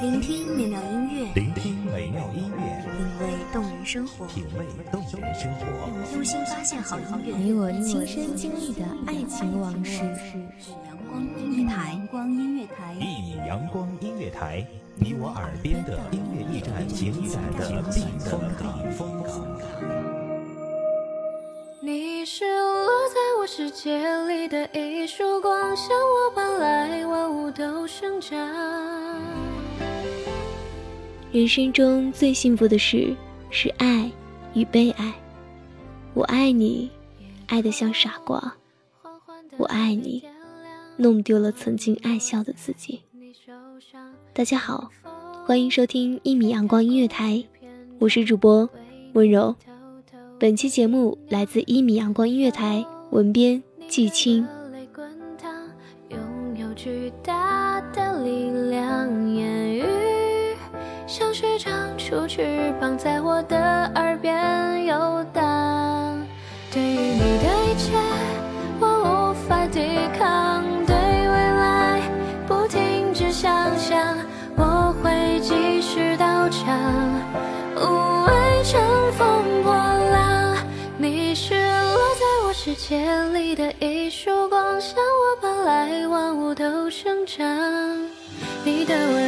聆听美妙音乐，聆听美妙音乐，品味动人生活，品味动人生活，用心发现好音乐。你我亲身经历的爱情往事。阳光音乐台，阳光音乐台，一米阳光音乐台，你我耳边的音乐驿站，情感的避风港，风港。你是落在我世界里的一束光，向我奔来，万物都生长。人生中最幸福的事是爱与被爱。我爱你，爱得像傻瓜。我爱你，弄丢了曾经爱笑的自己。大家好，欢迎收听一米阳光音乐台，我是主播温柔。本期节目来自一米阳光音乐台，文编季青。拥有巨大的力量，像是长出翅膀，在我的耳边游荡。对于你的一切，我无法抵抗。对未来，不停止想象，我会继续到场，无畏乘风破浪。你是落在我世界里的一束光，向我奔来，万物都生长。你的温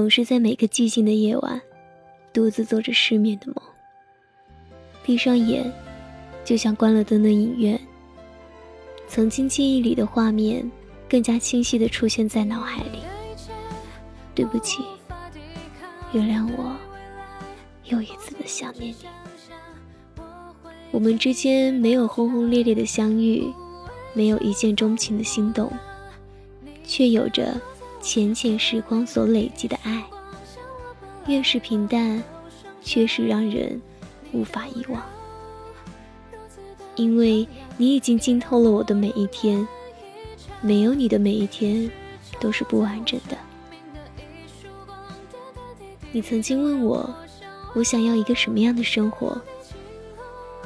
总是在每个寂静的夜晚，独自做着失眠的梦。闭上眼，就像关了灯的影院。曾经记忆里的画面，更加清晰地出现在脑海里。对不起，原谅我，又一次的想念你。我们之间没有轰轰烈烈的相遇，没有一见钟情的心动，却有着浅浅时光所累积的爱。越是平淡，却是让人无法遗忘。因为你已经浸透了我的每一天，没有你的每一天都是不完整的。你曾经问我，我想要一个什么样的生活？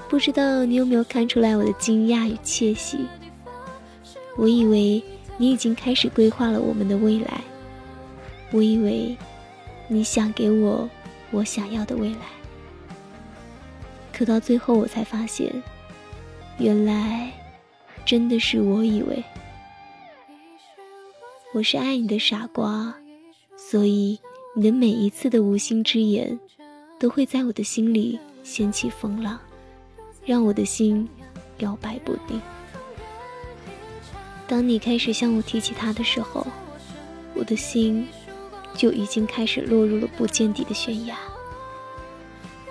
不知道你有没有看出来我的惊讶与窃喜？我以为你已经开始规划了我们的未来，我以为你想给我我想要的未来。可到最后，我才发现，原来真的是我以为。我是爱你的傻瓜，所以你的每一次的无心之言，都会在我的心里掀起风浪，让我的心摇摆不定。当你开始向我提起他的时候，我的心就已经开始落入了不见底的悬崖。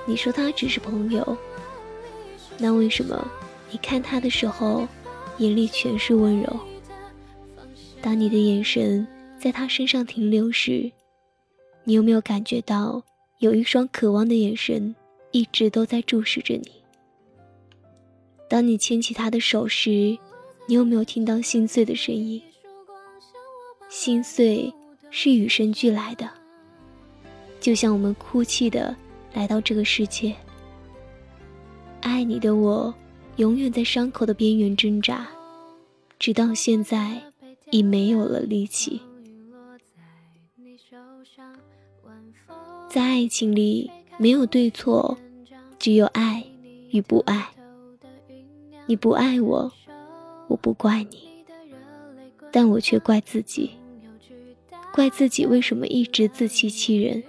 你说他只是朋友，那为什么你看他的时候，眼里全是温柔？当你的眼神在他身上停留时，你有没有感觉到有一双渴望的眼神一直都在注视着你？当你牵起他的手时，你有没有听到心碎的声音？心碎是与生俱来的，就像我们哭泣的。来到这个世界，爱你的我，永远在伤口的边缘挣扎，直到现在，已没有了力气。在爱情里，没有对错，只有爱与不爱。你不爱我，我不怪你，但我却怪自己，怪自己为什么一直自欺欺人，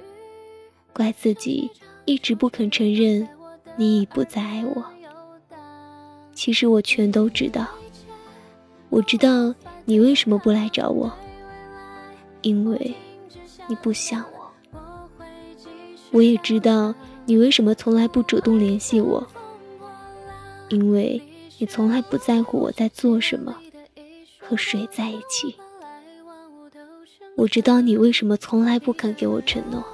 怪自己。一直不肯承认你已不再爱我。其实我全都知道。我知道你为什么不来找我，因为你不想我。我也知道你为什么从来不主动联系我，因为你从来不在乎我在做什么，和谁在一起。我知道你为什么从来不肯给我承诺。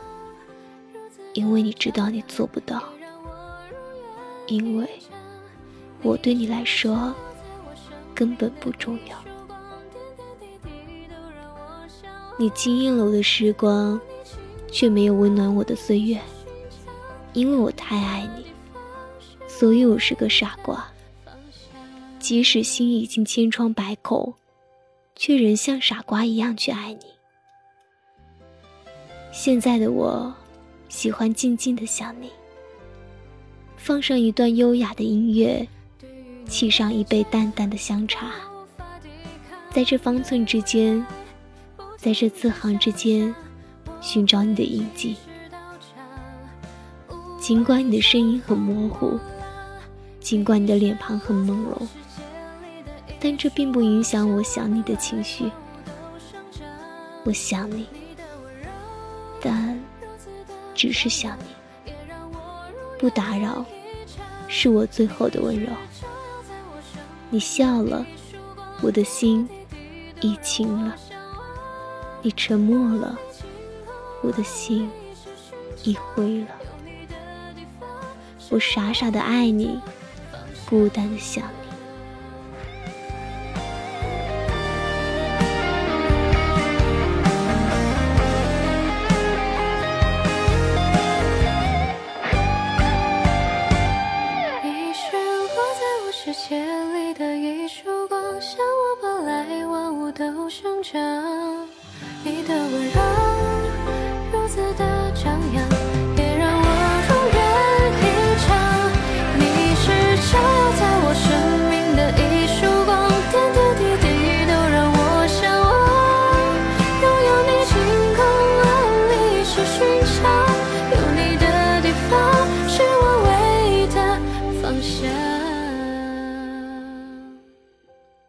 因为你知道你做不到，因为我对你来说根本不重要。你惊艳了我的时光，却没有温暖我的岁月。因为我太爱你，所以我是个傻瓜。即使心已经千疮百孔，却仍像傻瓜一样去爱你。现在的我，喜欢静静的想你。放上一段优雅的音乐，沏上一杯淡淡的香茶，在这方寸之间，在这字行之间，寻找你的印记。尽管你的声音很模糊，尽管你的脸庞很朦胧，但这并不影响我想你的情绪。我想你，但只是想你，不打扰，是我最后的温柔。你笑了，我的心已晴了；你沉默了，我的心已灰了。我傻傻的爱你，孤单的想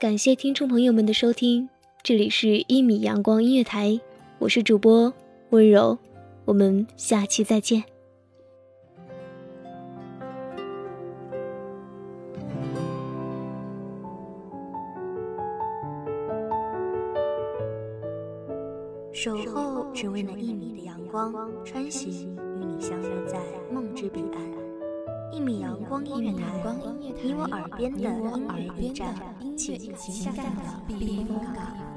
感谢听众朋友们的收听，这里是《一米阳光音乐台》，我是主播温柔，我们下期再见。守候只为那一米的阳光，穿行与你相约在梦之彼岸。光音乐台，你我耳边的音乐驿站，请下站的避风港。